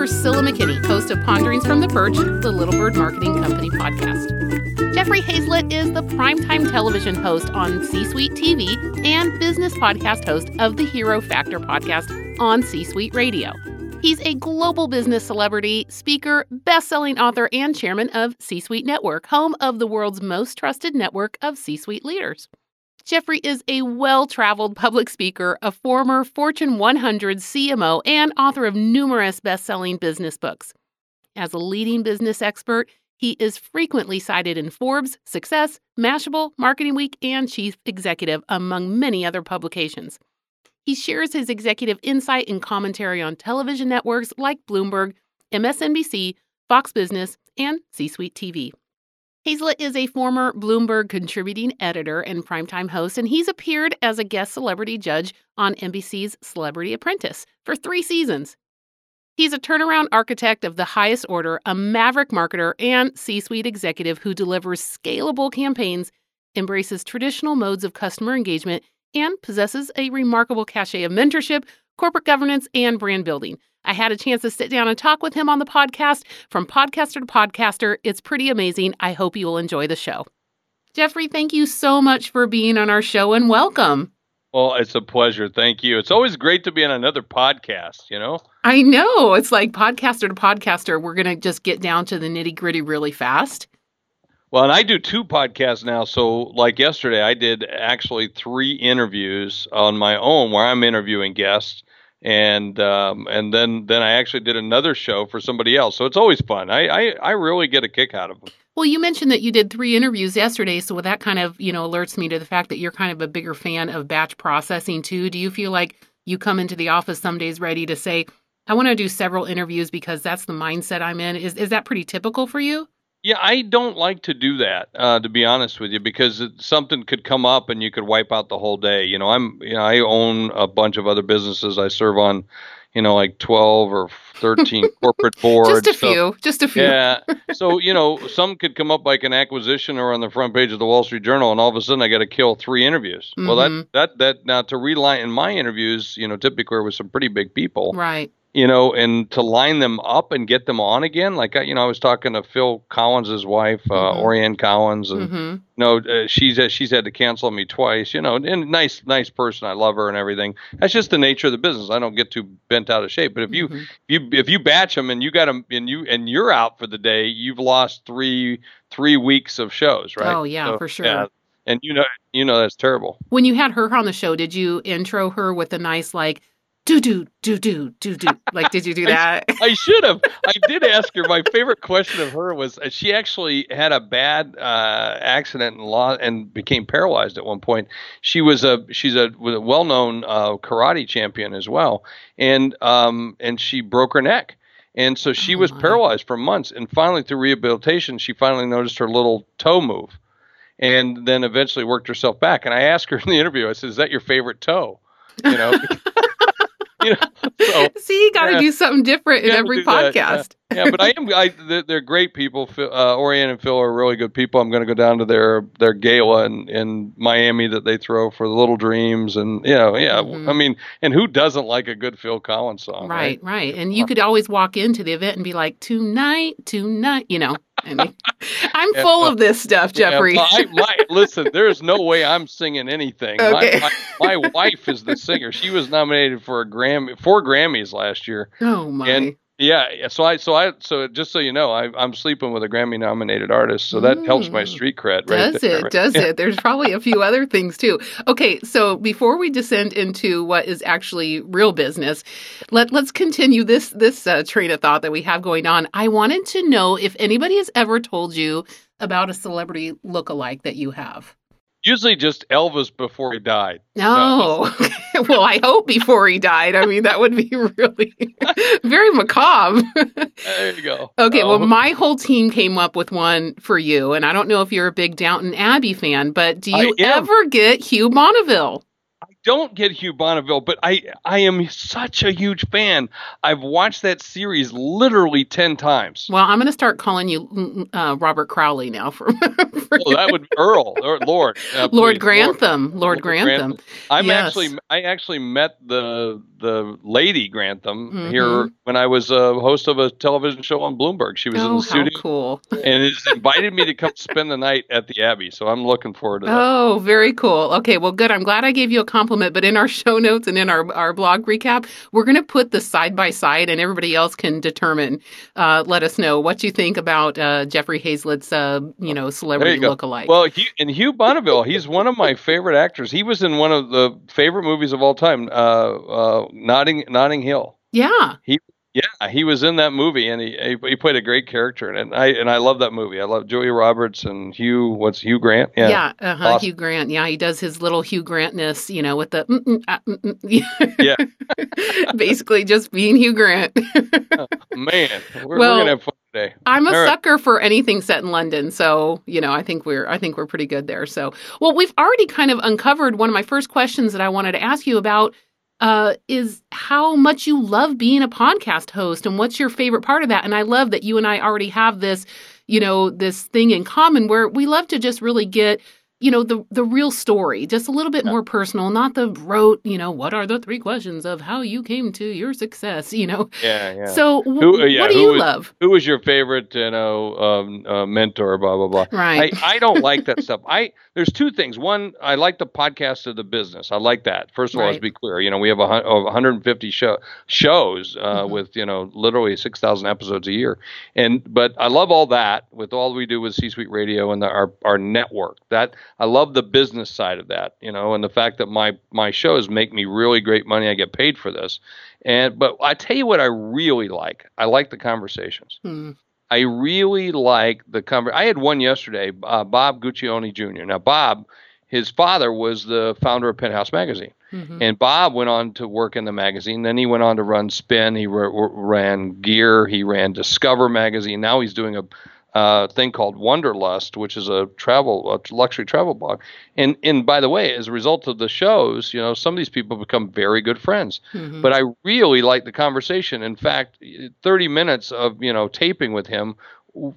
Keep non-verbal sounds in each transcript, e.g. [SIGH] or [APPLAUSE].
Priscilla McKinney, host of Ponderings from the Perch, the Little Bird Marketing Company podcast. Jeffrey Hayzlett is the primetime television host on C Suite TV and business podcast host of the Hero Factor podcast on C Suite Radio. He's a global business celebrity, speaker, best selling author, and chairman of C Suite Network, home of the world's most trusted network of C suite leaders. Jeffrey is a well traveled public speaker, a former Fortune 100 CMO, and author of numerous best selling business books. As a leading business expert, he is frequently cited in Forbes, Success, Mashable, Marketing Week, and Chief Executive, among many other publications. He shares his executive insight and commentary on television networks like Bloomberg, MSNBC, Fox Business, and C Suite TV. Hayzlett is a former Bloomberg contributing editor and primetime host, and he's appeared as a guest celebrity judge on NBC's Celebrity Apprentice for three seasons. He's a turnaround architect of the highest order, a maverick marketer, and C suite executive who delivers scalable campaigns, embraces traditional modes of customer engagement, and possesses a remarkable cachet of mentorship, corporate governance, and brand building. I had a chance to sit down and talk with him on the podcast. From podcaster to podcaster, it's pretty amazing. I hope you will enjoy the show. Jeffrey, thank you so much for being on our show and welcome. Well, it's a pleasure. Thank you. It's always great to be on another podcast, you know? I know. It's like podcaster to podcaster. We're going to just get down to the nitty gritty really fast. Well, and I do two podcasts now. So, like yesterday, I did actually three interviews on my own where I'm interviewing guests and um, and then then I actually did another show for somebody else. So it's always fun. I I, I really get a kick out of them. Well, you mentioned that you did three interviews yesterday, so that kind of you know alerts me to the fact that you're kind of a bigger fan of batch processing too. Do you feel like you come into the office some days ready to say, "I want to do several interviews because that's the mindset I'm in"? Is is that pretty typical for you? Yeah, I don't like to do that, uh, to be honest with you, because it, something could come up and you could wipe out the whole day. You know, I'm, you know, I own a bunch of other businesses. I serve on, you know, like twelve or thirteen [LAUGHS] corporate boards. Just a so, few, just a few. Yeah. [LAUGHS] so you know, some could come up like an acquisition or on the front page of the Wall Street Journal, and all of a sudden I got to kill three interviews. Mm-hmm. Well, that mm-hmm. that that now to reline in my interviews, you know, typically with some pretty big people, right? You know, and to line them up and get them on again. Like, you know, I was talking to Phil Collins' wife, uh, mm-hmm. Orianne Collins, and mm-hmm. you know, uh, she's uh, she's had to cancel me twice. You know, and nice nice person, I love her and everything. That's just the nature of the business. I don't get too bent out of shape. But if you mm-hmm. you if you batch them and you got them and you and you're out for the day, you've lost three three weeks of shows, right? Oh yeah, so, for sure. Yeah, and you know you know that's terrible. When you had her on the show, did you intro her with a nice like? Do do do do do do. Like, did you do [LAUGHS] that? I, I should have. I [LAUGHS] did ask her. My favorite question of her was: uh, she actually had a bad uh, accident and law and became paralyzed at one point. She was a she's a, a well known uh, karate champion as well, and um and she broke her neck. And so she oh was my. paralyzed for months. And finally, through rehabilitation, she finally noticed her little toe move and then eventually worked herself back. And I asked her in the interview, I said, Is that your favorite toe? You know, [LAUGHS] [LAUGHS] you know, so, See, you got to yeah, do something different in every podcast. Yeah. yeah. but I am. I, they're great people. Uh, Orianne and Phil are really good people. I'm going to go down to their their gala in, in Miami that they throw for the Little Dreams, and you know, yeah. Mm-hmm. I mean, and who doesn't like a good Phil Collins song? Right, right. right. And you could always walk into the event and be like, "Tonight, tonight," you know. I mean, [LAUGHS] I'm full uh, of this stuff, Jeffrey. Yeah, my, my, [LAUGHS] listen, there's no way I'm singing anything. Okay. My, my, my, wife is the singer. She was nominated for a Grammy, four Grammys last year. Oh my! And yeah, so I, so I, so just so you know, I, I'm sleeping with a Grammy-nominated artist, so that mm. helps my mm. street cred. Right does there, it? Does it? There's probably a few other things too. Okay, so before we descend into what is actually real business, let let's continue this this uh, train of thought that we have going on. I wanted to know if anybody has ever told you about a celebrity look-alike that you have. Usually just Elvis before he died. Oh, no. [LAUGHS] well, I hope before he died. I mean, that would be [LAUGHS] really [LAUGHS] very macabre. there you go. Okay, well, uh-huh. my whole team came up with one for you, and I don't know if you're a big Downton Abbey fan, but do you ever get Hugh Bonneville? Don't get Hugh Bonneville, but I I am such a huge fan. I've watched that series literally ten times. Well, I'm going to start calling you mm, mm, uh, Robert Crawley now. For, [LAUGHS] for oh, that would be Earl or Lord. Uh, Lord Grantham. Lord, Lord Grantham. Grantham. I'm yes. actually I actually met the the lady Grantham mm-hmm. here when I was a host of a television show on Bloomberg. She was oh, in the studio. cool. and has invited me to come spend the night at the Abbey. So I'm looking forward to that. Oh, very cool. Okay, well, good. I'm glad I gave you a compliment. But in our [LAUGHS] show notes and in our, our blog recap, we're going to put the side by side, and everybody else can determine. Uh, let us know what you think about uh, Jeffrey Hayzlett's, uh, you know, celebrity you look-alike. Well, Hugh, and Hugh Bonneville, he's one of my favorite actors. He was in one of the favorite movies of all time, uh, uh, Notting Notting Hill. Yeah. He yeah, he was in that movie, and he he played a great character, and I and I love that movie. I love Julia Roberts and Hugh. What's Hugh Grant? Yeah, yeah, uh-huh, awesome. Hugh Grant. Yeah, he does his little Hugh Grantness, you know, with the mm, uh, mm, [LAUGHS] yeah, basically just being Hugh Grant. oh, man, we're, well, we're gonna have fun today. I'm a All sucker right. for anything set in London, so you know, I think we're I think we're pretty good there. So, well, we've already kind of uncovered one of my first questions that I wanted to ask you about uh, is how much you love being a podcast host and what's your favorite part of that. And I love that you and I already have this, you know, this thing in common where we love to just really get you know the the real story just a little bit more personal not the rote you know what are the three questions of how you came to your success [LAUGHS] you know? Yeah yeah. So who, uh, yeah, what do you was, love? who was your favorite you know um, uh, mentor blah blah blah? Right. I, I don't like that [LAUGHS] stuff. I there's two things. One i like the podcast of the business. I like that. First of all right. let's be clear. You know we have a, 150 show, shows uh, mm-hmm. with you know literally 6000 episodes a year. And but i love all that with all we do with c suite radio and the, our our network. That I love the business side of that, you know, and the fact that my my shows make me really great money. I get paid for this, and but I tell you what, I really like. I like the conversations. Hmm. I really like the conver. I had one yesterday, uh, Bob Guccione Jr. Now, Bob, his father was the founder of Penthouse Magazine, mm-hmm. and Bob went on to work in the magazine. Then he went on to run Spin. He ran Gear. He ran Discover Magazine. Now he's doing a uh, thing called Wonderlust, which is a travel, a luxury travel blog. And and by the way, as a result of the shows, you know, some of these people become very good friends. Mm-hmm. But I really like the conversation. In fact, 30 minutes of you know taping with him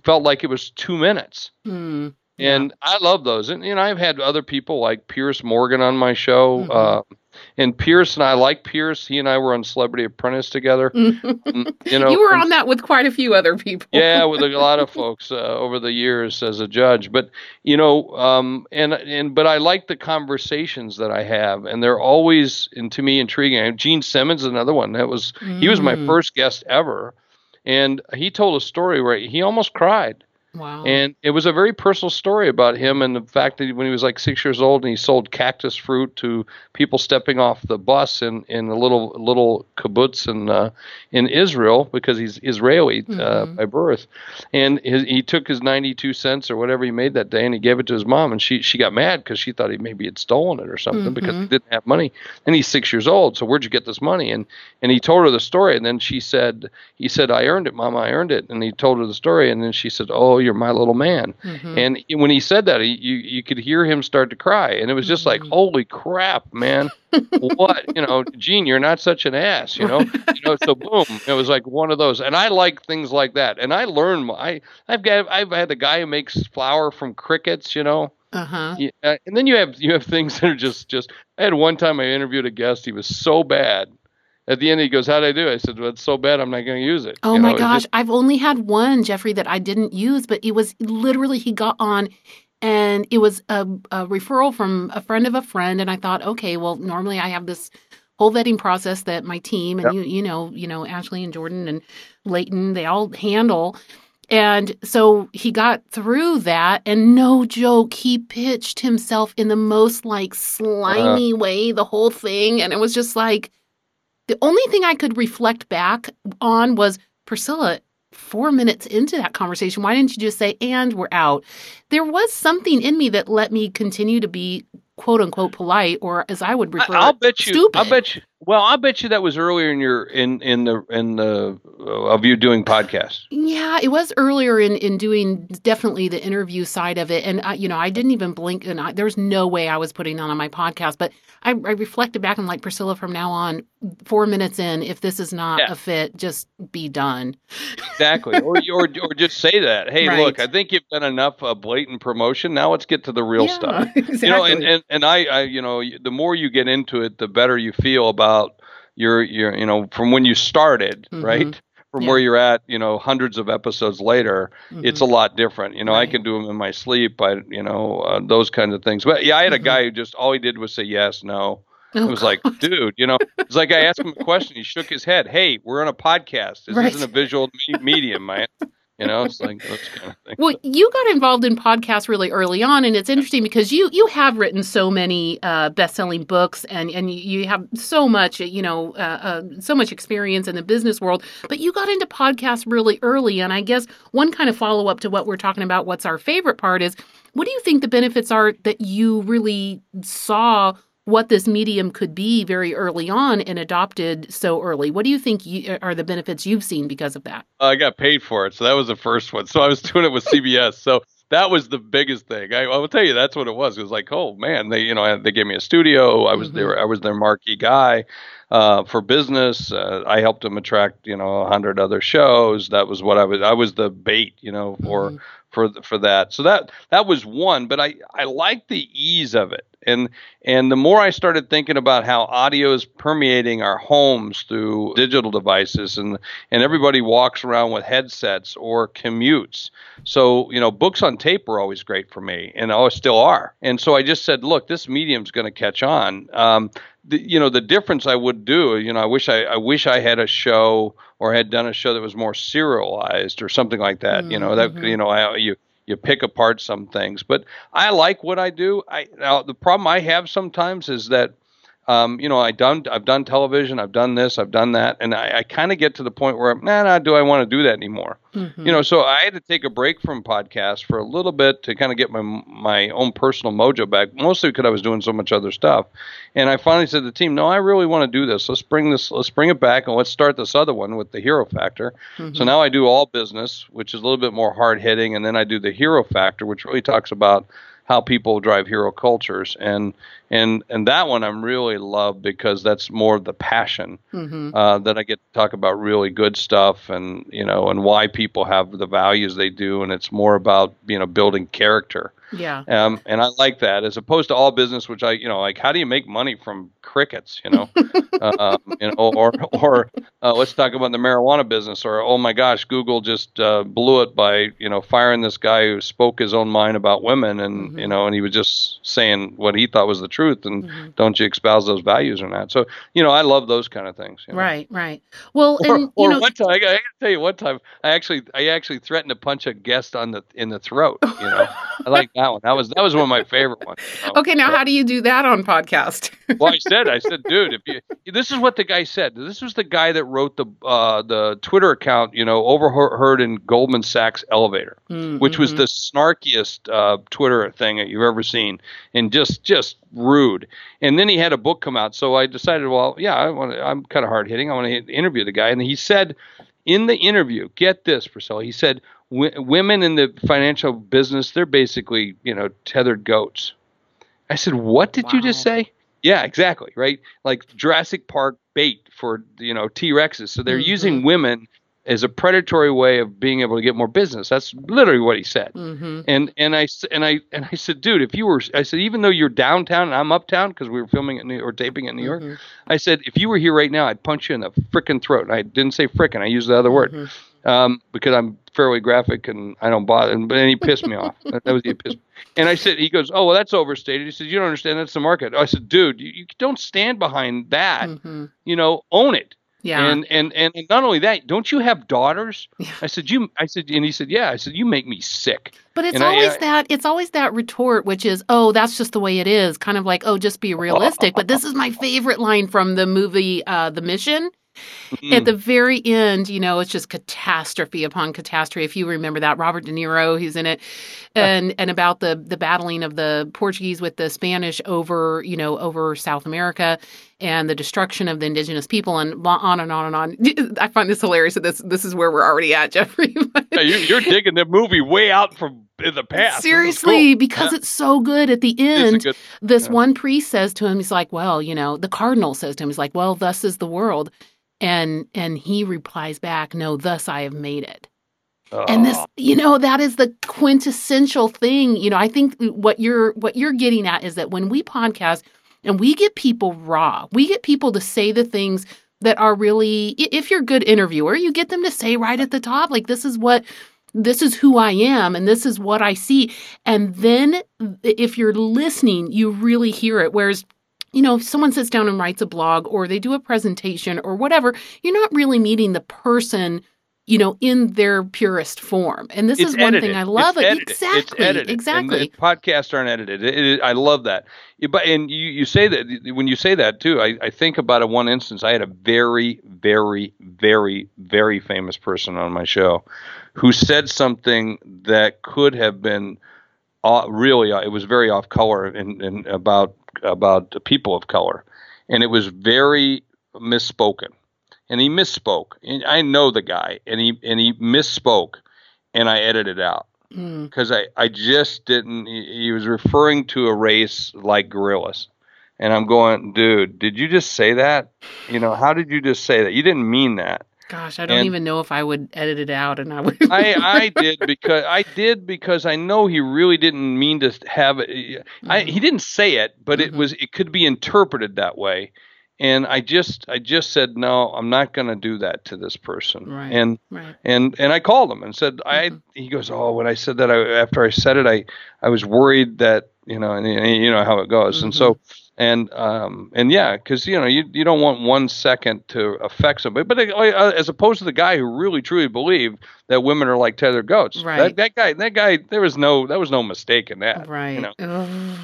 felt like it was two minutes. Mm, yeah. And I love those. And you know, I've had other people like Piers Morgan on my show. Mm-hmm. Uh, and Piers and I like Piers. He and I were on Celebrity Apprentice together. Mm, [LAUGHS] you know, you were on that with quite a few other people. yeah, with a lot of [LAUGHS] folks uh, over the years as a judge. But you know, um, and and but I like the conversations that I have, and they're always, and to me, intriguing. Gene Simmons, another one that was mm. he was my mm. first guest ever, and he told a story where he almost cried Wow. And it was a very personal story about him and the fact that when he was like six years old and he sold cactus fruit to people stepping off the bus in, in a little little kibbutz in uh, in Israel because he's Israeli uh, mm-hmm. by birth, and his, he took his ninety two cents or whatever he made that day and he gave it to his mom and she she got mad because she thought he maybe had stolen it or something mm-hmm. because he didn't have money and he's six years old so where'd you get this money and and he told her the story and then she said he said I earned it mama I earned it and he told her the story and then she said oh you're my little man. Mm-hmm. And when he said that, he, you you could hear him start to cry, and it was just mm-hmm. like, holy crap, man! what [LAUGHS] you know, Gene, you're not such an ass, you know. you know, so boom, it was like one of those, and I like things like that, and I learned. I I've got I've had the guy who makes flour from crickets, you know. Uh-huh. Yeah, and then you have you have things that are just just. I had one time I interviewed a guest. He was so bad at the end he goes, "How'd I do?" I said, "Well, it's so bad, I'm not going to use it." Oh you my know, gosh, just... I've only had one Jeffrey that I didn't use, but it was literally he got on, and it was a, a referral from a friend of a friend, and I thought, okay, well, normally I have this whole vetting process that my team and yep. you, you know, you know, Ashley and Jordan and Layton, they all handle. And so he got through that, and no joke, he pitched himself in the most like slimy uh, way, the whole thing. And it was just like, the only thing I could reflect back on was Priscilla, four minutes into that conversation, why didn't you just say, and we're out? There was something in me that let me continue to be quote unquote polite, or as I would refer, I'll bet you. Stupid. I'll bet you. Well, I bet you that was earlier in your in in the in the of you doing podcasts? Yeah, it was earlier in in doing definitely the interview side of it, and I, you know I didn't even blink, and I, there was no way I was putting that on my podcast. But I, I reflected back and like Priscilla, from now on, four minutes in, if this is not Yeah. a fit, just be done. Exactly, or, or or just say that. Hey, Right. look, I think you've done enough uh, blatant promotion. Now let's get to the real Yeah, stuff. Exactly. [LAUGHS] You know, and, and and I, I, you know, the more you get into it, the better you feel about your your, you know, from when you started, Mhm. right? From Yeah. where you're at, you know, hundreds of episodes later, it's a lot different. You know, I can do them in my sleep. I, you know, uh, those kinds of things. But yeah, I had a Mhm. guy who just all he did was say yes, no. Oh, It was like, dude, you know, it's like I asked him a question. He shook his head. Hey, we're on a podcast. This [LAUGHS] Right. isn't a visual me- medium, man. You know, it's like those kind of things. Well, you got involved in podcasts really early on, and it's interesting because you you have written so many uh, best selling books, and and you- you have so much you know uh, uh, so much experience in the business world. But you got into podcasts really early, and I guess one kind of follow up to what we're talking about, what's our favorite part is, what do you think the benefits are that you really saw? What this medium could be very early on and adopted so early. What do you think you, are the benefits you've seen because of that? I got paid for it, so that was the first one. So I was [LAUGHS] doing it with CBS. So that was the biggest thing. I, I will tell you, that's what it was. It was like, oh man, they you know they gave me a studio. I was Mhm. there. I was their marquee guy uh, for business. Uh, I helped them attract you know a hundred other shows. That was what I was. I was the bait, you know, for Mhm. for for that. So that that was one. But I I like the ease of it. And and the more I started thinking about how audio is permeating our homes through digital devices, and and everybody walks around with headsets or commutes. So you know, books on tape were always great for me, and always still are. And so I just said, look, this medium's going to catch on. Um, the, you know, the difference I would do, you know, I wish I, I wish I had a show or had done a show that was more serialized or something like that. You know, that Mhm. you know, I, you you pick apart some things, but I like what I do. I now the problem I have sometimes is that um, you know, I done I've done television, I've done this, I've done that, and I, I kind of get to the point where, nah, nah, do I want to do that anymore? Mhm. You know, so I had to take a break from podcasts for a little bit to kind of get my my own personal mojo back, mostly because I was doing so much other stuff. And I finally said to the team, "No, I really want to do this. Let's bring this. Let's bring it back, and let's start this other one with the hero factor." So Mhm. now I do all business, which is a little bit more hard hitting, and then I do the hero factor, which really talks about how people drive hero cultures, and and and that one I'm really love because that's more of the passion Mhm. uh, that I get to talk about really good stuff and you know and why people have the values they do, and it's more about you know building character. Yeah. Um, and I like that as opposed to all business, which I, you know, like how do you make money from crickets, you know, [LAUGHS] um, you know, or or uh, let's talk about the marijuana business, or oh my gosh, Google just uh, blew it by you know firing this guy who spoke his own mind about women, and Mhm. you know, and he was just saying what he thought was the truth, and Mhm. don't you espouse those values or not? So you know, I love those kind of things. You know? Right, right. Well, Or, and or you know, one time, I gotta, tell you, one time I actually, I actually threatened to punch a guest on the in the throat. You know, I like that one. That was that was one of my favorite ones. you know. okay, now So- how do you do that on podcast? [LAUGHS] well, I said, I said, dude, if you, this is what the guy said. This was the guy that wrote the uh, the Twitter account, you know, overheard in Goldman Sachs elevator, which was Mhm. the snarkiest uh, Twitter thing that you've ever seen, and just just rude. And then he had a book come out, so I decided, well, yeah, I want I'm kind of hard hitting. I want to interview the guy, and he said in the interview, get this, Priscilla. He said, "W- women in the financial business, they're basically, you know, tethered goats. I said, what did you just say? Yeah, exactly. Right. Like Jurassic Park bait for, you know, T Rexes. So they're Mhm. using women as a predatory way of being able to get more business. That's literally what he said. Mhm. And and I and I and I said, dude, if you were, I said, even though you're downtown and I'm uptown because we were filming at New or taping at New York, Mhm. I said, if you were here right now, I'd punch you in the frickin' throat. And I didn't say frickin', I used the other word Mhm. um, because I'm fairly graphic and I don't bother. And, but then he pissed me off. That, was he pissed. And I said, he goes, oh well, that's overstated. He says, you don't understand. That's the market. I said, dude, you, you don't stand behind that. Mhm. You know, own it. Yeah. And, and and not only that, don't you have daughters? Yeah. I said, you. I said, and he said, yeah. I said, you make me sick. But it's And always I- that it's always that retort, which is, "Oh, that's just the way it is." Kind of like, "Oh, just be [LAUGHS] realistic." but this is my favorite line from the movie uh, The Mission. Mm. At the very end, you know, it's just catastrophe upon catastrophe. If you remember that, Robert De Niro, who's in it, [LAUGHS] and and about the the battling of the Portuguese with the Spanish over, you know, over South America, and the destruction of the indigenous people and on and on and on. [LAUGHS] I find this hilarious that this this is where we're already at, [LAUGHS] Jeffrey. yeah, you, are digging the movie way out from in the past. Seriously, cool. because yeah. it's so good. At the end, good, this yeah. one priest says to him, he's like, "Well, you know," the cardinal says to him, he's like, "Well, thus is the world," and and he replies back, "No, thus I have made it." And this, oh. you know, that is the quintessential thing. You know, I think what you're what you're getting at is that when we podcast and we get people raw, we get people to say the things that are really if you're a good interviewer, you get them to say right at the top like this is what this is who I am and this is what I see. And then if you're listening, you really hear it whereas you know, if someone sits down and writes a blog or they do a presentation or whatever, you're not really meeting the person you know, in their purest form. And this it's is one edited. thing I love. It's it. Exactly. Exactly. And podcasts aren't edited. It, it, I love that. But and you, you say that when you say that too, I, I think about a one instance. I had a very, very, very, very famous person on my show who said something that could have been uh, really uh, it was very off color and, and about about people of color, and it was very misspoken and he misspoke. And I know the guy, and he and he misspoke, and I edited out because mm. I I just didn't. He, he, was referring to a race like gorillas, and I'm going, dude, did you just say that? You know, how did you just say that? You didn't mean that. Gosh, I don't and even know if I would edit it out, and I would. [LAUGHS] I I [LAUGHS] did because I did because I know he really didn't mean to have it. Mm-hmm. I, he didn't say it, but mm-hmm. it was it could be interpreted that way and I just I just said no, I'm not going to do that to this person. Right. And right. and and I called him and said mm-hmm. I. He goes, oh, when I said that, I, after I said it, I I was worried that you know, and, and you know how it goes, mm-hmm. and so and um and yeah because you know you you don't want one second to affect somebody but uh, as opposed to the guy who really truly believed that women are like tethered goats. Right. that, that guy that guy there was no there was no mistake in that right. you know?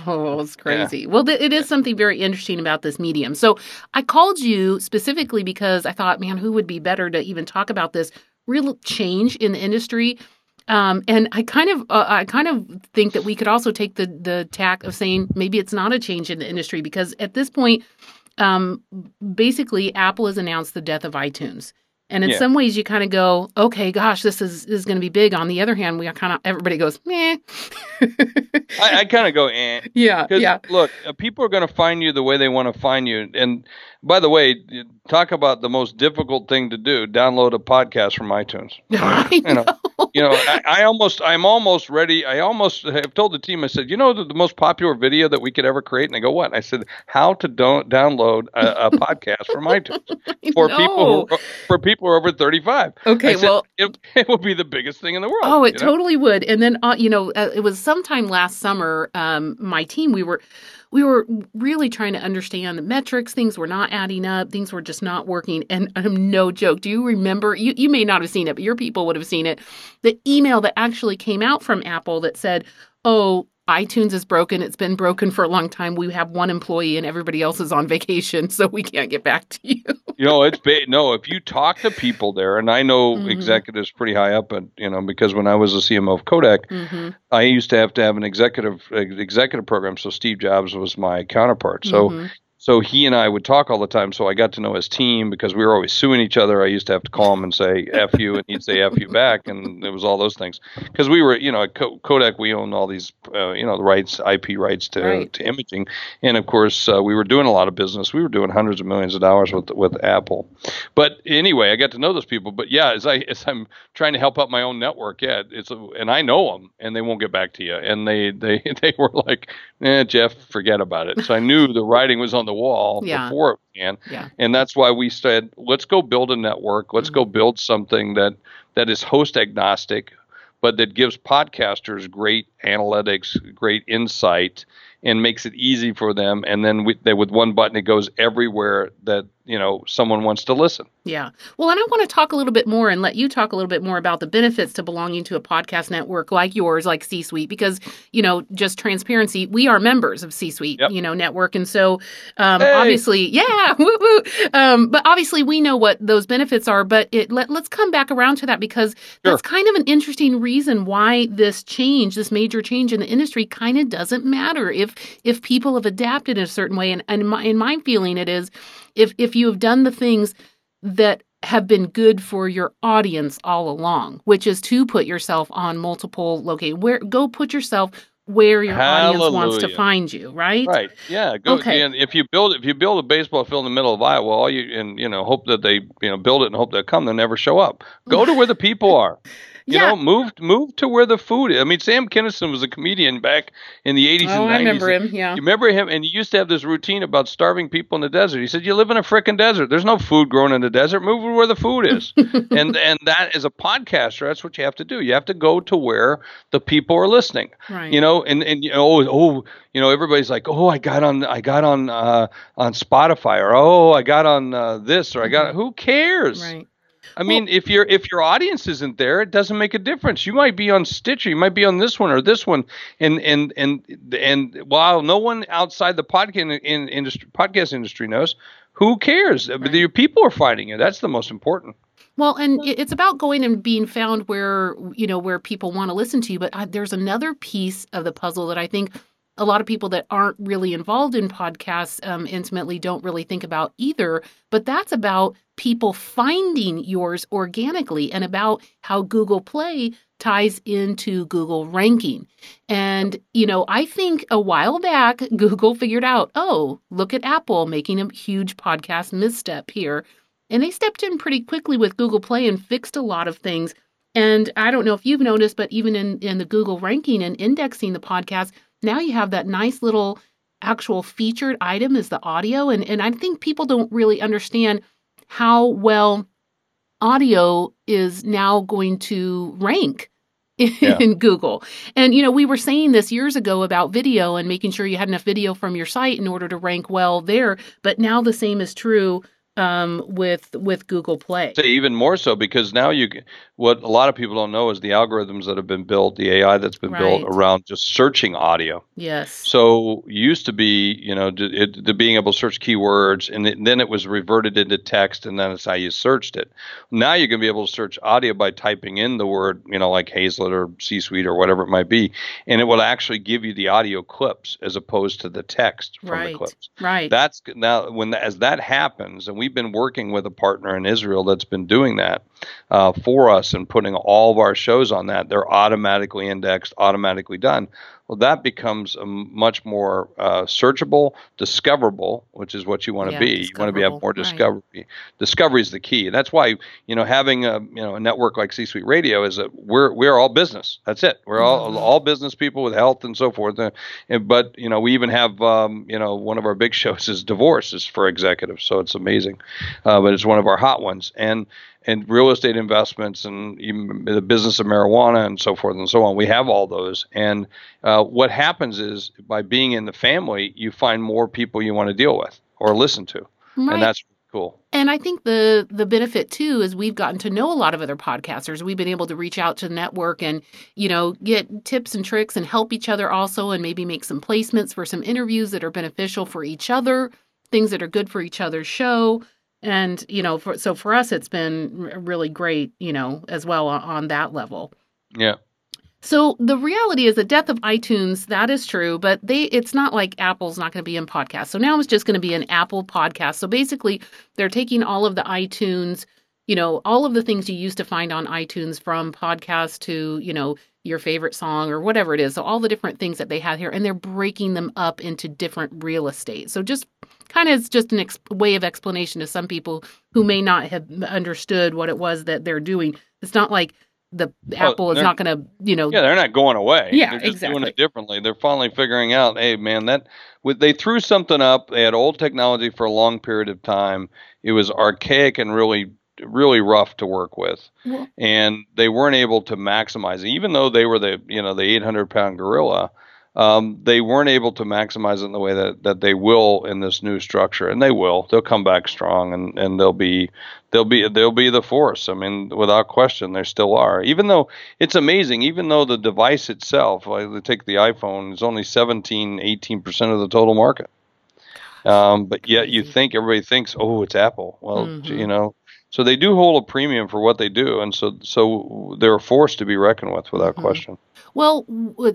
oh it's crazy. Yeah. well th- it is something very interesting about this medium. So i called you specifically because i thought man who would be better to even talk about this real change in the industry um, and I kind of, uh, I kind of think that we could also take the the tack of saying maybe it's not a change in the industry because at this point, um, basically, Apple has announced the death of iTunes. And in yeah. some ways, you kind of go, okay, gosh, this is, this is going to be big. On the other hand, we kind of everybody goes, meh. I, I kind of go, eh. [LAUGHS] Yeah, yeah. Look, uh, people are going to find you the way they want to find you, and by the way, talk about the most difficult thing to do: download a podcast from iTunes. [LAUGHS] I you know, know. You know, I, I, almost, I'm almost ready. I almost have told the team. I said, you know, the, the most popular video that we could ever create, and they go, what? I said, how to don't download a, a [LAUGHS] podcast from iTunes for people who, for people who are over 35. Okay, said, well, it, it, would be the biggest thing in the world. Oh, it totally know? would. And then, uh, you know, uh, it was sometime last summer. Um, my team, we were we were really trying to understand the metrics. Things were not adding up. Things were just not working. And [LAUGHS] um, no joke. Do you remember? You, you may not have seen it, but your people would have seen it. The email that actually came out from Apple that said, oh, iTunes is broken. It's been broken for a long time. We have one employee and everybody else is on vacation, [LAUGHS] so we can't get back to you. you know, it's ba- no. If you talk to people there, and I know mm-hmm. executives pretty high up, and you know, because when I was a CMO of Kodak, mm-hmm. I used to have to have an executive executive program. So Steve Jobs was my counterpart. So mm-hmm so he and I would talk all the time. So I got to know his team because we were always suing each other. I used to have to call him and say "f you," and he'd say "f you" back, and it was all those things. Because we were, you know, at Kodak, we owned all these, uh, you know, the rights, IP rights to right. to imaging, and of course, uh, we were doing a lot of business. We were doing hundreds of millions of dollars with with Apple. But anyway, I got to know those people. But yeah, as I as I'm trying to help out my own network, yeah, it's a, and I know them, and they won't get back to you, and they they [LAUGHS] they were like, "Eh, Jeff, forget about it." So I knew the writing was on the wall yeah. before it. Yeah. And that's why we said, let's go build a network. Let's mm-hmm. go build something that that is host agnostic, but that gives podcasters great analytics, great insight, and makes it easy for them. And then with, they, with one button, it goes everywhere that you know someone wants to listen. Yeah. Well, and I want to talk a little bit more and let you talk a little bit more about the benefits to belonging to a podcast network like yours, like C Suite, because, you know, just transparency, we are members of C Suite, yep. you know, network. And so um, hey. obviously, yeah, [LAUGHS] woo, woo. Um, but obviously we know what those benefits are. But it, let, let's come back around to that because sure. that's kind of an interesting reason why this change, this major change in the industry kind of doesn't matter if if people have adapted in a certain way. And, and my, in my feeling, it is if if you have done the things that have been good for your audience all along, which is to put yourself on multiple locations. Where go put yourself where your Hallelujah. audience wants to find you, right? Right. Yeah. Go. Okay. And if you build if you build a baseball field in the middle of Iowa, all you and you know hope that they you know build it and hope they come, they'll never show up. Go to where the people are. You yeah. know, moved moved to where the food is. I mean, Sam Kinison was a comedian back in the 80s oh, and 90s. I remember him, yeah. You remember him? And he used to have this routine about starving people in the desert. He said, You live in a freaking desert. There's no food growing in the desert. Move where the food is. [LAUGHS] and and that is a podcaster, that's what you have to do. You have to go to where the people are listening. Right. You know, and, and you know, oh, oh, you know, everybody's like, Oh, I got on I got on uh, on Spotify or oh, I got on uh, this or I got mm-hmm. who cares? Right. I mean, well, if your if your audience isn't there, it doesn't make a difference. You might be on Stitcher, you might be on this one or this one, and and and and while no one outside the podcast in, industry podcast industry knows, who cares? Right. Your people are finding it. That's the most important. Well, and it's about going and being found where you know where people want to listen to you. But uh, there's another piece of the puzzle that I think a lot of people that aren't really involved in podcasts um, intimately don't really think about either. But that's about people finding yours organically and about how Google Play ties into Google ranking. And, you know, I think a while back, [LAUGHS] Google figured out, oh, look at Apple making a huge podcast misstep here. And they stepped in pretty quickly with Google Play and fixed a lot of things. And I don't know if you've noticed, but even in, in the Google ranking and indexing the podcast, now you have that nice little actual featured item is the audio. And, and I think people don't really understand how well audio is now going to rank [LAUGHS] in yeah. Google. And you know, we were saying this years ago about video and making sure you had enough video from your site in order to rank well there, but now the same is true um, with with Google Play. Say even more so because now you what a lot of people don't know is the algorithms that have been built, the AI that's been right. built around just searching audio. Yes. So used to be, you know, it, the being able to search keywords, and it, then it was reverted into text, and then it's how you searched it. Now you're going to be able to search audio by typing in the word, you know, like Hayzlett or C Suite or whatever it might be, and it will actually give you the audio clips as opposed to the text from right. the clips. Right. That's now when as that happens, and we've been working with a partner in Israel that's been doing that uh, for us and putting all of our shows on that. They're automatically indexed, automatically done well, that becomes a much more uh, searchable, discoverable, which is what you want to yeah, be. You want to be have more discovery. Right. Discovery is the key. That's why you know having a you know a network like C Suite Radio is that we're we're all business. That's it. We're all mm-hmm. all business people with health and so forth. And, but you know we even have um, you know one of our big [LAUGHS] shows is divorce is for executives, so it's amazing. Uh, but it's one of our hot ones and and real estate investments and even the business of marijuana and so forth and so on. We have all those. And uh, what happens is by being in the family, you find more people you want to deal with or listen to. Right. And that's cool. And I think the the benefit too is we've gotten to know a lot of other podcasters. We've been able to reach out to the network and, you know, get tips and tricks and help each other also and maybe make some placements for some interviews that are beneficial for each other, things that are good for each other's show and you know for, so for us it's been really great you know as well on, on that level yeah so the reality is the death of iTunes, that is true, but they it's not like Apple's not going to be in podcast. So now it's just going to be an Apple podcast. So basically they're taking all of the iTunes, you know, all of the things you used to find on iTunes from podcast to, you know, your favorite song or whatever it is. So all the different things that they have here and they're breaking them up into different real estate. So just kind of is just an ex- way of explanation to some people who may not have understood what it was that they're doing. It's not like the well, Apple is not going to, you know. Yeah, they're not going away. Yeah, they're just exactly. doing it differently. They're finally figuring out, hey, man, that they threw something up. They had old technology for a long period of time. It was archaic and really really rough to work with yeah. and they weren't able to maximize it even though they were the you know the 800 pound gorilla um, they weren't able to maximize it in the way that, that they will in this new structure, and they will. They'll come back strong, and, and they'll be they'll be they'll be the force. I mean, without question, they still are. Even though it's amazing, even though the device itself, like take the iPhone, is only 17, 18 percent of the total market. Um, but yet you think everybody thinks, oh, it's Apple. Well, mm-hmm. you know, so they do hold a premium for what they do, and so so they're a force to be reckoned with without mm-hmm. question. Well,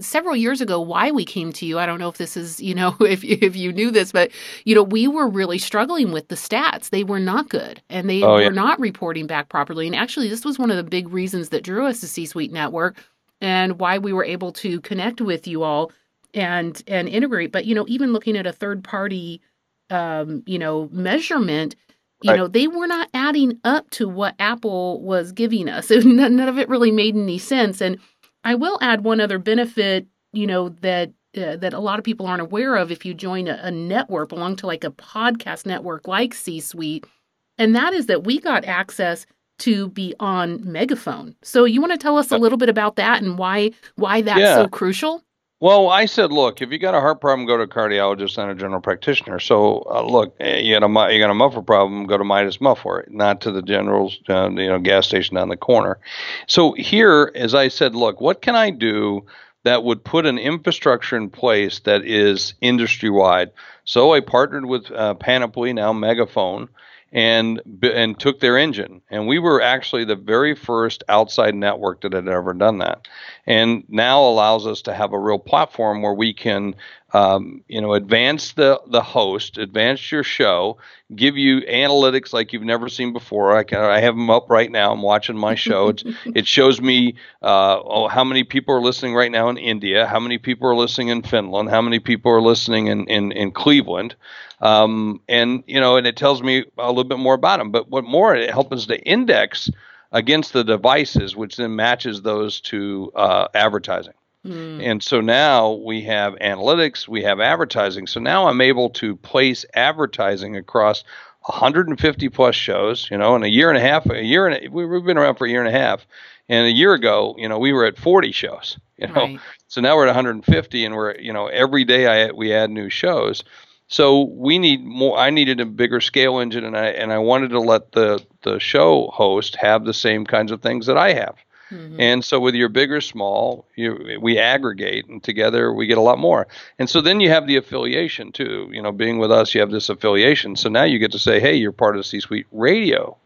several years ago, why we came to you, I don't know if this is, you know, [LAUGHS] if if you knew this, but you know, we were really struggling with the stats. They were not good, and they oh, were yeah. not reporting back properly. And actually, this was one of the big reasons that drew us to C Suite Network, and why we were able to connect with you all and and integrate. But you know, even looking at a third party, um, you know, measurement you right. know they were not adding up to what apple was giving us. [LAUGHS] So none of it really made any sense. And i will add one other benefit you know that uh, that a lot of people aren't aware of if you join a, a network belong to like a podcast network like c suite and that is that we got access to be on megaphone. So you want to tell us a little bit about that and why why that's yeah. so crucial well, I said, look, if you got a heart problem, go to a cardiologist and a general practitioner. So, uh, look, eh, you got a you got a muffler problem, go to Midas Muffler, not to the general's, uh, you know, gas station down the corner. So here, as I said, look, what can I do that would put an infrastructure in place that is industry wide? So I partnered with uh, Panoply, now Megaphone, and and took their engine. And we were actually the very first outside network that had ever done that, and now allows us to have a real platform where we can, um, you know, advance the the host, advance your show, give you analytics like you've never seen before. I can I have them up right now. I'm watching my show. It's, [LAUGHS] it shows me uh, oh, how many people are listening right now in India, how many people are listening in Finland, how many people are listening in in, in Cleveland. Um, and you know, and it tells me a little bit more about them. But what more, it helps us to index against the devices, which then matches those to uh, advertising. Mm. And so now we have analytics, we have advertising. So now I'm able to place advertising across 150 plus shows. You know, in a year and a half, a year and a, we've been around for a year and a half. And a year ago, you know, we were at 40 shows. [LAUGHS] You know, right. so now we're at 150, and we're you know every day I we add new shows. So we need more. I needed a bigger scale engine, and I and I wanted to let the the show host have the same kinds of things that I have. Mm-hmm. And so with your big or small, you, we aggregate, and together we get a lot more. And so then you have the affiliation too. You know, being with us, you have this affiliation. So now you get to say, hey, you're part of C-suite radio.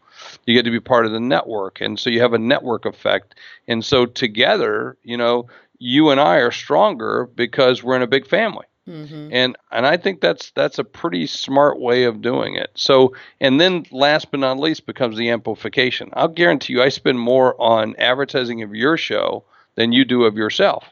You get to be part of the network, and so you have a network effect. And so together, you know, you and I are stronger because we're in a big family. Mm-hmm. And and I think that's that's a pretty smart way of doing it. So and then last but not least becomes the amplification. I'll guarantee you I spend more on advertising of your show than you do of yourself.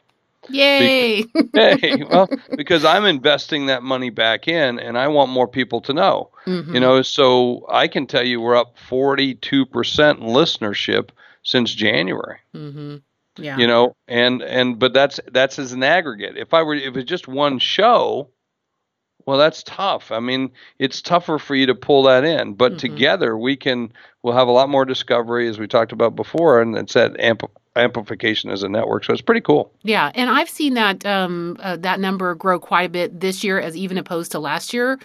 Yay! Because, [LAUGHS] hey, well, because I'm investing that money back in, and I want more people to know. Mm-hmm. You know, so I can tell you we're up 42 percent in listenership since January. Mm-hmm. Yeah. You know, and and but that's that's as an aggregate. If I were if it's just one show, well that's tough. I mean, it's tougher for you to pull that in, but mm-hmm. together we can we'll have a lot more discovery as we talked about before and it's that amp- amplification as a network. So it's pretty cool. Yeah, and I've seen that um, uh, that number grow quite a bit this year as even opposed to last year.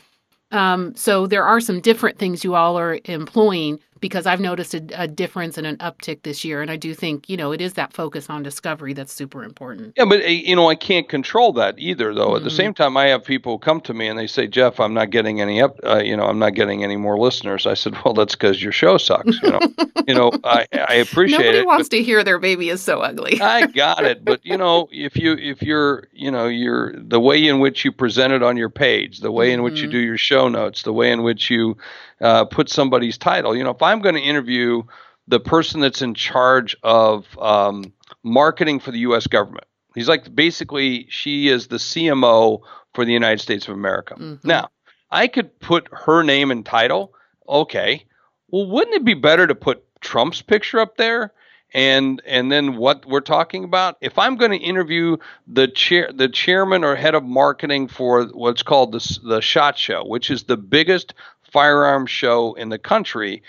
Um, so there are some different things you all are employing because I've noticed a, a, difference and an uptick this year. And I do think, you know, it is that focus on discovery that's super important. Yeah, but, eh, you know, I can't control that either, though. Mm-hmm. At the mm-hmm. same time, I have people come to me and they say, Jeff, I'm not getting any up, uh, you know, I'm not getting any more listeners. I said, well, that's because your show sucks. You know, [LAUGHS] you know, I, I appreciate Nobody it. Nobody wants to hear their baby is so ugly. I got it. But, you know, if you, if you're, you know, you're the way in which you present it on your page, the way in which you mm-hmm. do your show notes, the way in which you uh, put somebody's title, you know, if I'm going to interview the person that's in charge of um, marketing for the U.S. government. He's like basically she is the CMO for the United States of America. Mm-hmm. Now, I could put her name and title. Okay. Well, wouldn't it be better to put Trump's picture up there? and and then what we're talking about if i'm going to interview the chair the chairman or head of marketing for what's called the the shot show which is the biggest firearm show in the country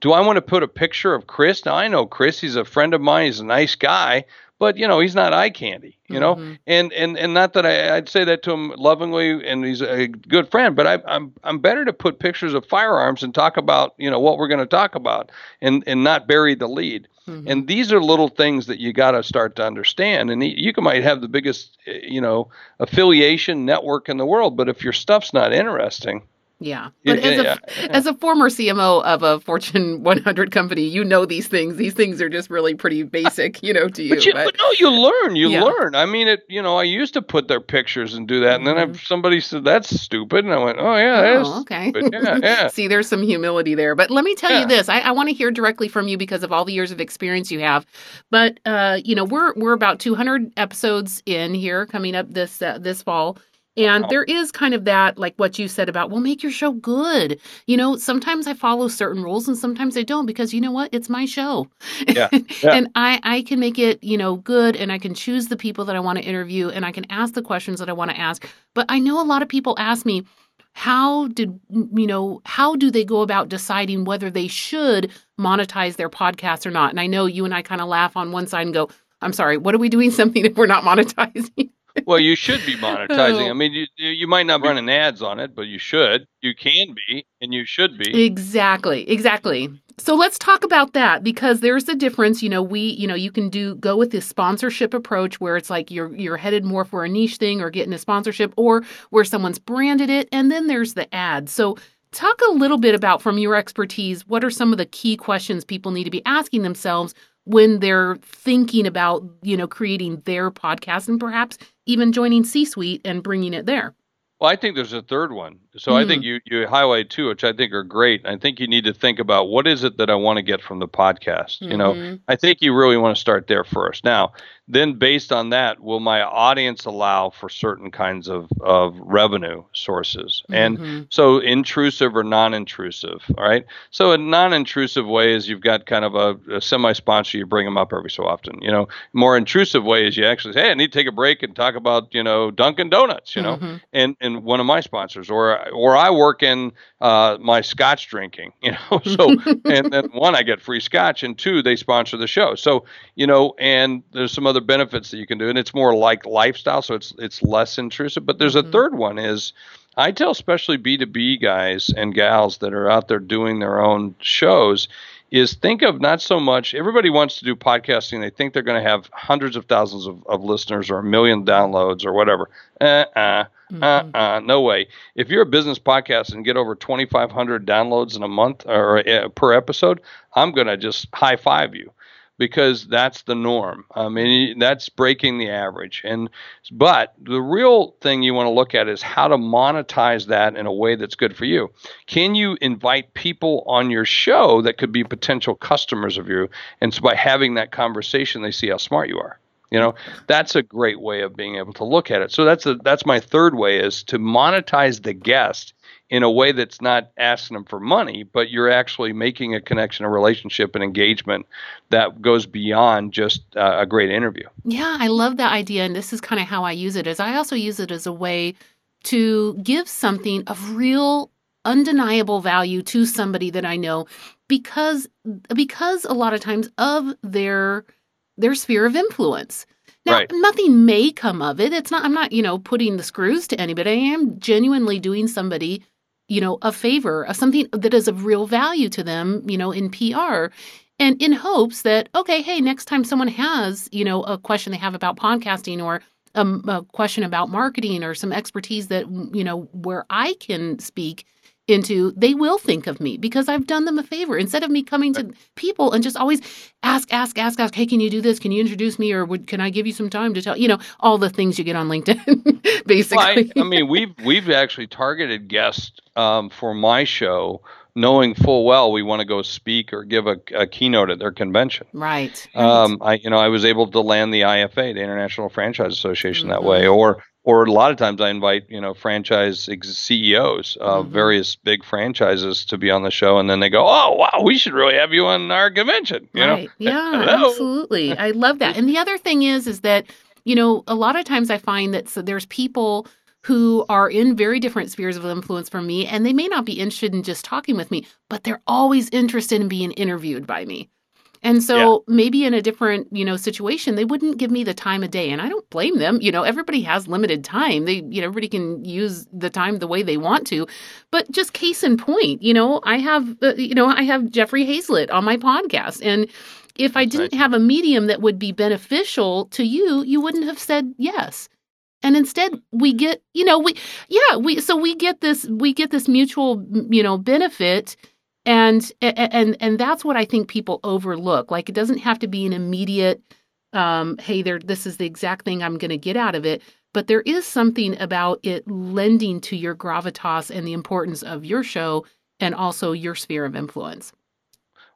do I want to put a picture of Chris? Now I know Chris; he's a friend of mine. He's a nice guy, but you know he's not eye candy you know Mhm. and and and not that I, i'd say that to him lovingly and he's a good friend but I, i'm i'm better to put pictures of firearms and talk about you know what we're going to talk about and and not bury the lead Mhm. and these are little things that you got to start to understand and you can might have the biggest eh, you know affiliation network in the world but if your stuff's not interesting yeah. Yeah, But as a yeah, as a former CMO of a Fortune [LAUGHS] 100 company, you know these things. These things are just really pretty [LAUGHS] basic, you know, to you. But, you, but no, you learn. You Yeah. learn. I mean, it. You know, I used to put their pictures and do that, and then Mhm. somebody said that's stupid, and I went, oh yeah, that is Oh, okay. Yeah, [LAUGHS] yeah. See, there's some humility there. But let me tell Yeah. you this: I, I want to hear directly from you because of all the years of experience you have. But uh, you know, we're we're about 200 episodes in here, coming up this uh, this fall. And there is kind of that, like what you said about, well, make your show good. You know, sometimes I follow certain rules and sometimes I don't because you know what? It's my show. Yeah, [LAUGHS] yeah. and I, I can make it, you know, good and I can choose the people that I want to interview and I can ask the questions that I want to ask. But I know a lot of people ask me, how did you know how do they go about deciding whether they should monetize their podcast or not and i know you and i kind of laugh on one side and go i'm sorry what are we doing something [LAUGHS] if we're not monetizing Well, you should be monetizing. Oh. I mean, you you might not be running ads on it, but you should. You can be, and you should be. Exactly, exactly. So let's talk about that because there's a difference. You know, we, you know, you can do go with this sponsorship approach where it's like you're you're headed more for a niche thing or getting a sponsorship or where someone's branded it, and then there's the ad. So talk a little bit about from your expertise, what are some of the key questions people need to be asking themselves when they're thinking about, you know, creating their podcast and perhaps even joining C-suite and bringing it there. Well, I think there's a third one. So I Hmm. think you you highlight two, which I think are great. I think you need to think about what is it that I want to get from the podcast. You know, Mhm. I think you really want to start there first. Now, then based on that, will my audience allow for certain kinds of, of revenue sources? And Mhm. so intrusive or non-intrusive, all right? So a non-intrusive way is you've got kind of a, a semi-sponsor, you bring them up every so often. You know, more intrusive way is you actually say, hey, I need to take a break and talk about, you know, Dunkin' Donuts, you know, Mhm. and and one of my sponsors, or or I work in uh, my Scotch drinking, [LAUGHS] you know. So [LAUGHS] and then one, I get free Scotch, and two, they sponsor the show. So you know, and there's some other benefits that you can do, and it's more like lifestyle, so it's it's less intrusive. But there's a third one is. I tell especially B2B guys and gals that are out there doing their own shows is think of not so much everybody wants to do podcasting they think they're going to have hundreds of thousands of, of listeners or a million downloads or whatever uh, uh, uh, Mhm. uh, no way. If you're a business podcast and get over 2,500 downloads in a month or uh, per episode, I'm going to just high five you because that's the norm. I mean, that's breaking the average. And but the real thing you want to look at is how to monetize that in a way that's good for you. Can you invite people on your show that could be potential customers of you? And so by having that conversation, they see how smart you are. You know, that's a great way of being able to look at it. So that's a, that's my third way is to monetize the guest in a way that's not asking them for money, but you're actually making a connection, a relationship, an engagement that goes beyond just uh, a great interview. Yeah, I love that idea, and this is kind of how I use it. Is I also use it as a way to give something of real, undeniable value to somebody that I know, because because a lot of times of their their sphere of influence. Now, Right. nothing may come of it. It's not. I'm not, you know, putting the screws to anybody. I am genuinely doing somebody, you know, a favor, of something that is of real value to them, you know, in PR and in hopes that okay hey next time someone has you know a question they have about podcasting or um, a question about marketing or some expertise that you know where i can speak into they will think of me because i've done them a favor instead of me coming to people and just always ask ask ask ask hey can you do this can you introduce me or would, can i give you some time to tell you know all the things you get on linkedin basically [LAUGHS] Well, I, I mean, we've we've actually targeted guests um, for my show, knowing full well we want to go speak or give a, a keynote at their convention. right. Um, I you know I was able to land the IFA, the International Franchise Association, that Mhm. way, or or a lot of times I invite you know franchise ex- CEOs of Mhm. various big franchises to be on the show, and then they go, oh wow, we should really have you on our convention. You know, right. Yeah, [LAUGHS] absolutely. I love that. And the other thing is, is that you know, a lot of times I find that so there's people who are in very different spheres of influence from me, and they may not be interested in just talking with me, but they're always interested in being interviewed by me. And so maybe in a different, you know, situation, they wouldn't give me the time of day. And I don't blame them. You know, everybody has limited time. They, you know, everybody can use the time the way they want to. But just case in point, you know, I have, uh, you know, I have Jeffrey Hayzlett on my podcast. And if I didn't have a medium that would be beneficial to you, you wouldn't have said yes. And instead we get, you know, we yeah, we so we get this we get this mutual, you know, benefit and and and that's what I think people overlook. Like it doesn't have to be an immediate um hey there this is the exact thing I'm going to get out of it, but there is something about it lending to your gravitas and the importance of your show and also your sphere of influence.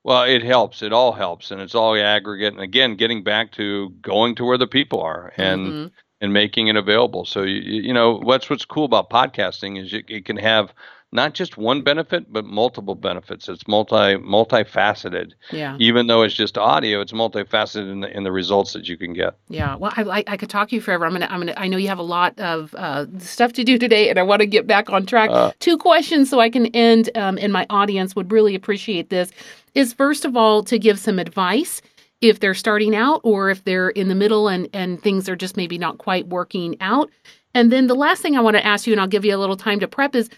Well, it helps. It all helps, and it's all aggregate. And again, getting back to going to where the people are and mm-hmm. and making it available. So you, you know what's what's cool about podcasting is it, it can have not just one benefit, but multiple benefits. It's multi multifaceted. Yeah. Even though it's just audio, it's multifaceted in the in the results that you can get. Yeah. Well, I I, could talk to you forever. I'm gonna I'm gonna I know you have a lot of uh, stuff to do today, and I want to get back on track. Uh, Two questions so I can end, um, and my audience would really appreciate this. Is first of all to give some advice if they're starting out or if they're in the middle and and things are just maybe not quite working out. And then the last thing I want to ask you, and I'll give you a little time to prep, is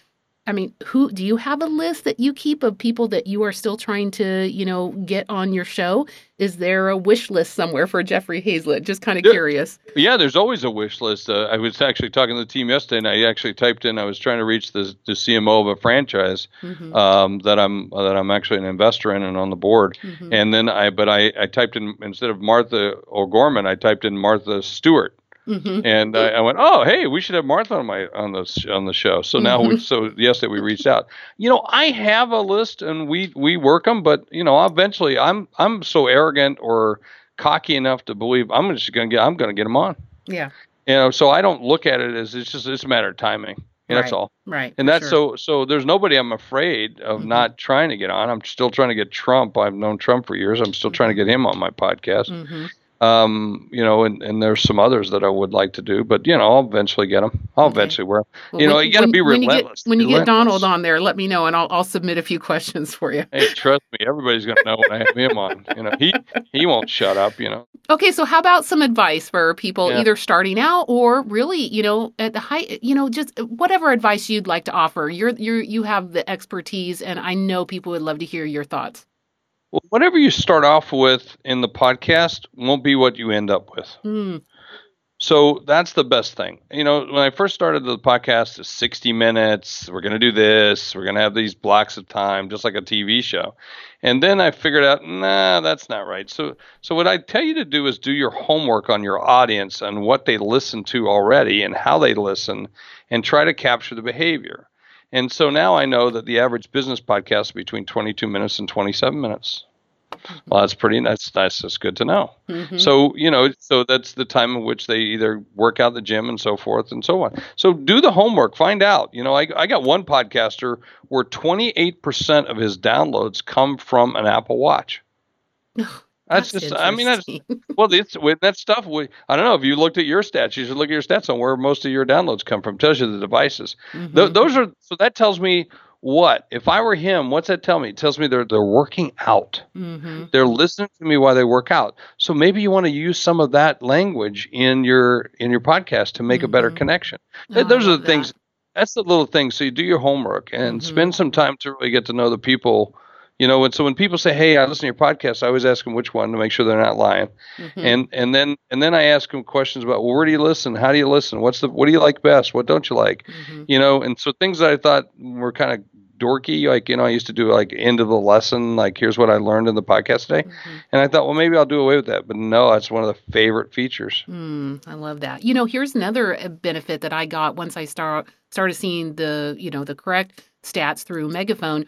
I mean, who do you have a list that you keep of people that you are still trying to, you know, get on your show? Is there a wish list somewhere for Jeffrey Hayzlett? Just kind of yeah, curious. Yeah, there's always a wish list. Uh, I was actually talking to the team yesterday, and I actually typed in. I was trying to reach the, the CMO of a franchise mm-hmm. um, that I'm that I'm actually an investor in and on the board. Mm-hmm. And then I, but I, I typed in instead of Martha O'Gorman, I typed in Martha Stewart. Mm-hmm. And I, I, went, oh, hey, we should have Martha on my on the on the show. So now, mm-hmm. we, so yesterday we reached out. You know, I have a list and we we work them, but you know, eventually, I'm I'm so arrogant or cocky enough to believe I'm just gonna get I'm gonna get them on. Yeah. You know, so I don't look at it as it's just it's a matter of timing. Right. That's all. Right. And that's sure. so so there's nobody I'm afraid of mm-hmm. not trying to get on. I'm still trying to get Trump. I've known Trump for years. I'm still trying to get him on my podcast. Um, you know, and, and there's some others that I would like to do, but you know, I'll eventually get them. I'll okay. eventually wear. Well, you know, when, you got to be when relentless. You get, when you get Donald on there, let me know, and I'll I'll submit a few [LAUGHS] questions for you. hey, trust me, everybody's gonna know when I have him on. You know, he he won't shut up. You know. Okay, so how about some advice for people yeah. either starting out or really, you know, at the high, you know, just whatever advice you'd like to offer. You're you're you have the expertise, and I know people would love to hear your thoughts. Whatever you start off with in the podcast won't be what you end up with. Mm. So that's the best thing. You know, when I first started the podcast, it's 60 minutes. We're going to do this. We're going to have these blocks of time, just like a TV show. And then I figured out, nah, that's not right. So, so what I tell you to do is do your homework on your audience and what they listen to already and how they listen, and try to capture the behavior. And so now I know that the average business podcast is between 22 minutes and 27 minutes. Well, that's pretty. That's that's just good to know. Mm-hmm. So you know, so that's the time in which they either work out the gym and so forth and so on. So do the homework. Find out. You know, I I got one podcaster where 28 percent of his downloads come from an Apple Watch. [LAUGHS] That's, that's just, I mean, that's, [LAUGHS] well, it's with that stuff. We, I don't know if you looked at your stats, you should look at your stats on where most of your downloads come from. Tells you the devices. Mm-hmm. Th- those are, so that tells me what? If I were him, what's that tell me? It tells me they're, they're working out. Mm-hmm. They're listening to me while they work out. So maybe you want to use some of that language in your, in your podcast to make mm-hmm. a better mm-hmm. connection. Oh, those are the that. things. That's the little things. So you do your homework and Mm-hmm. spend some time to really get to know the people you know, and so when people say, "Hey, I listen to your podcast," I always ask them which one to make sure they're not lying. Mm-hmm. And and then and then I ask them questions about, well, where do you listen? How do you listen? What's the what do you like best? What don't you like? Mm-hmm. You know, and so things that I thought were kind of dorky, like you know, I used to do like end of the lesson, like here's what I learned in the podcast today, Mm-hmm. and I thought, well, maybe I'll do away with that, but no, that's one of the favorite features. Mm, I love that. You know, here's another uh, benefit that I got once I start started seeing the you know the correct stats through Megaphone.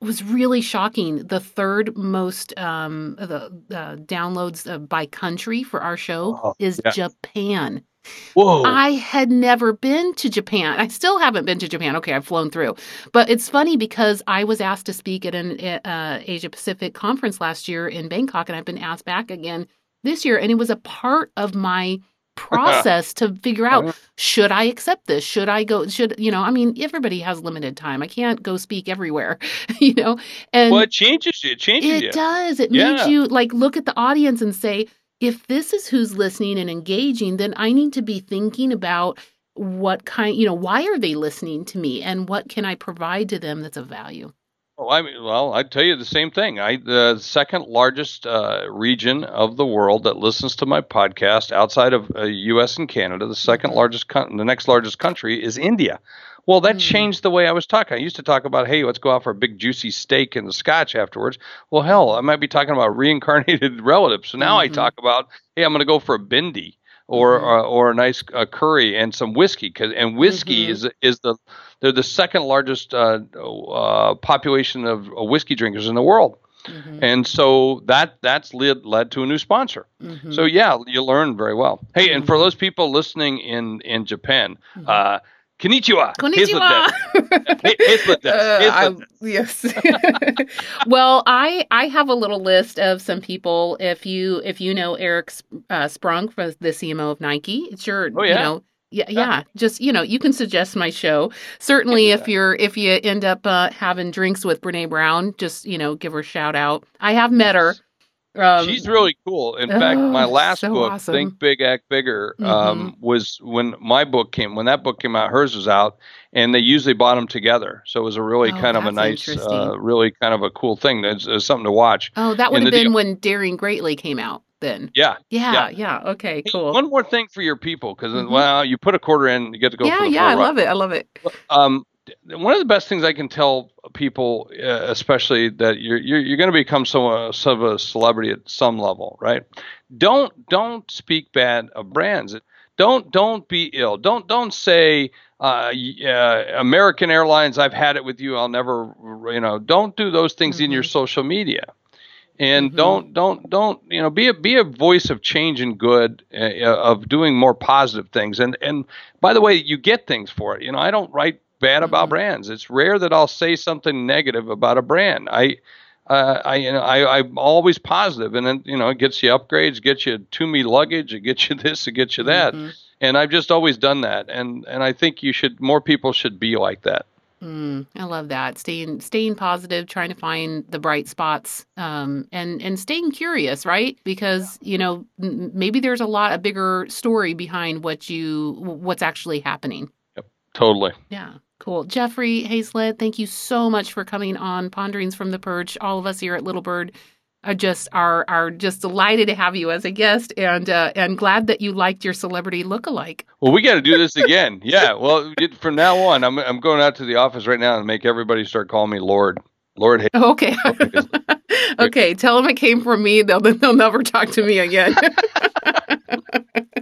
Was really shocking. The third most um, the uh, downloads uh, by country for our show Oh, is yeah. Japan. Whoa! I had never been to Japan. I still haven't been to Japan. Okay, I've flown through. But it's funny because I was asked to speak at an uh, Asia Pacific conference last year in Bangkok, and I've been asked back again this year. And it was a part of my process to figure out uh-huh. should I accept this? Should I go? Should you know? I mean, everybody has limited time. I can't go speak everywhere, [LAUGHS] you know. And well, it changes you. It changes it you. does. It Yeah. makes you like look at the audience and say, if this is who's listening and engaging, then I need to be thinking about what kind, you know, why are they listening to me and what can I provide to them that's of value? Oh, I mean, well, I tell you the same thing. I the second largest uh, region of the world that listens to my podcast outside of uh, U.S. and Canada. The 2nd Mhm. largest, coun- the next largest country is India. Well, that Mm. changed the way I was talking. I used to talk about, hey, let's go out for a big juicy steak and the scotch afterwards. Well, hell, I might be talking about [LAUGHS] reincarnated relatives. So now I Mhm. talk about, hey, I'm going to go for a bindi. Or, Mhm. or or a nice uh, curry and some whiskey, 'cause- and whiskey Mhm. is is the they're the second largest uh, uh, population of uh, whiskey drinkers in the world, Mhm, and so that that's led led to a new sponsor. So yeah, you learn very well. Hey, and for Mhm. those people listening in in Japan, mhm. uh, konnichiwa. Konnichiwa. Hey, Hayzlett desu. Uh, yes. [LAUGHS] [LAUGHS] well, I I have a little list of some people. If you if you know Eric uh, Sprunk the CMO of Nike, it's your Oh, you know yeah yeah just you know you can suggest my show. Certainly, if you're if you end up uh, having drinks with Brene Brown, just you know give her a shout out. I have met her. Um, She's really cool. In fact, my Oh, last so book, awesome. Think Big, Act Bigger, um, was when my book came. When that book came out, hers was out, and they usually bought them together. So it was a really Oh, kind of a nice, uh, really kind of a cool thing. It's, it's something to watch. oh, that would have been deal- when Daring Greatly came out. Then Yeah. yeah yeah, okay Hey, cool. One more thing for your people, because Mhm. well, you put a quarter in, you get to go. yeah yeah, I ride. love it. I love it. Um, one of the best things I can tell people, uh, especially that you're you're, you're going to become some some of a celebrity at some level, right? Don't don't speak bad of brands. Don't don't be ill. Don't don't say uh, uh, American Airlines. I've had it with you. I'll never. You know. Don't do those things in your Mhm. social media. And Mhm. don't don't don't you know be a be a voice of change and good uh, of doing more positive things and and by the way you get things for it you know I don't write bad about Mhm. brands it's rare that I'll say something negative about a brand I uh, I you know I I'm always positive and then you know it gets you upgrades gets you to me luggage it gets you [LAUGHS] this it gets you that Mhm. and I've just always done that and and I think you should more people should be like that Mm, I love that. Staying staying positive, trying to find the bright spots, um, and and staying curious, right? Because you know m- maybe there's a lot a bigger story behind what you what's actually happening. Yep, totally Yeah, cool. Jeffrey Hayzlett, thank you so much for coming on Ponderings from the Perch. All of us here at Little Bird are just are are just delighted to have you as a guest, and uh, and glad that you liked your celebrity lookalike. Well, we got to do this [LAUGHS] again. Yeah. Well, from now on, I'm I'm going out to the office right now and make everybody start calling me Lord. Lord. Hay- Okay. Okay. [LAUGHS] okay. Tell them it came from me. They'll they'll never talk to me again. [LAUGHS]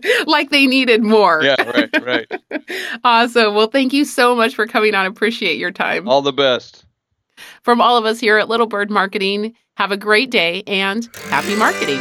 [LAUGHS] like they needed more. Yeah. Right. Right. [LAUGHS] Awesome. Well, thank you so much for coming on. Appreciate your time. All the best. From all of us here at Little Bird Marketing, have a great day and happy marketing.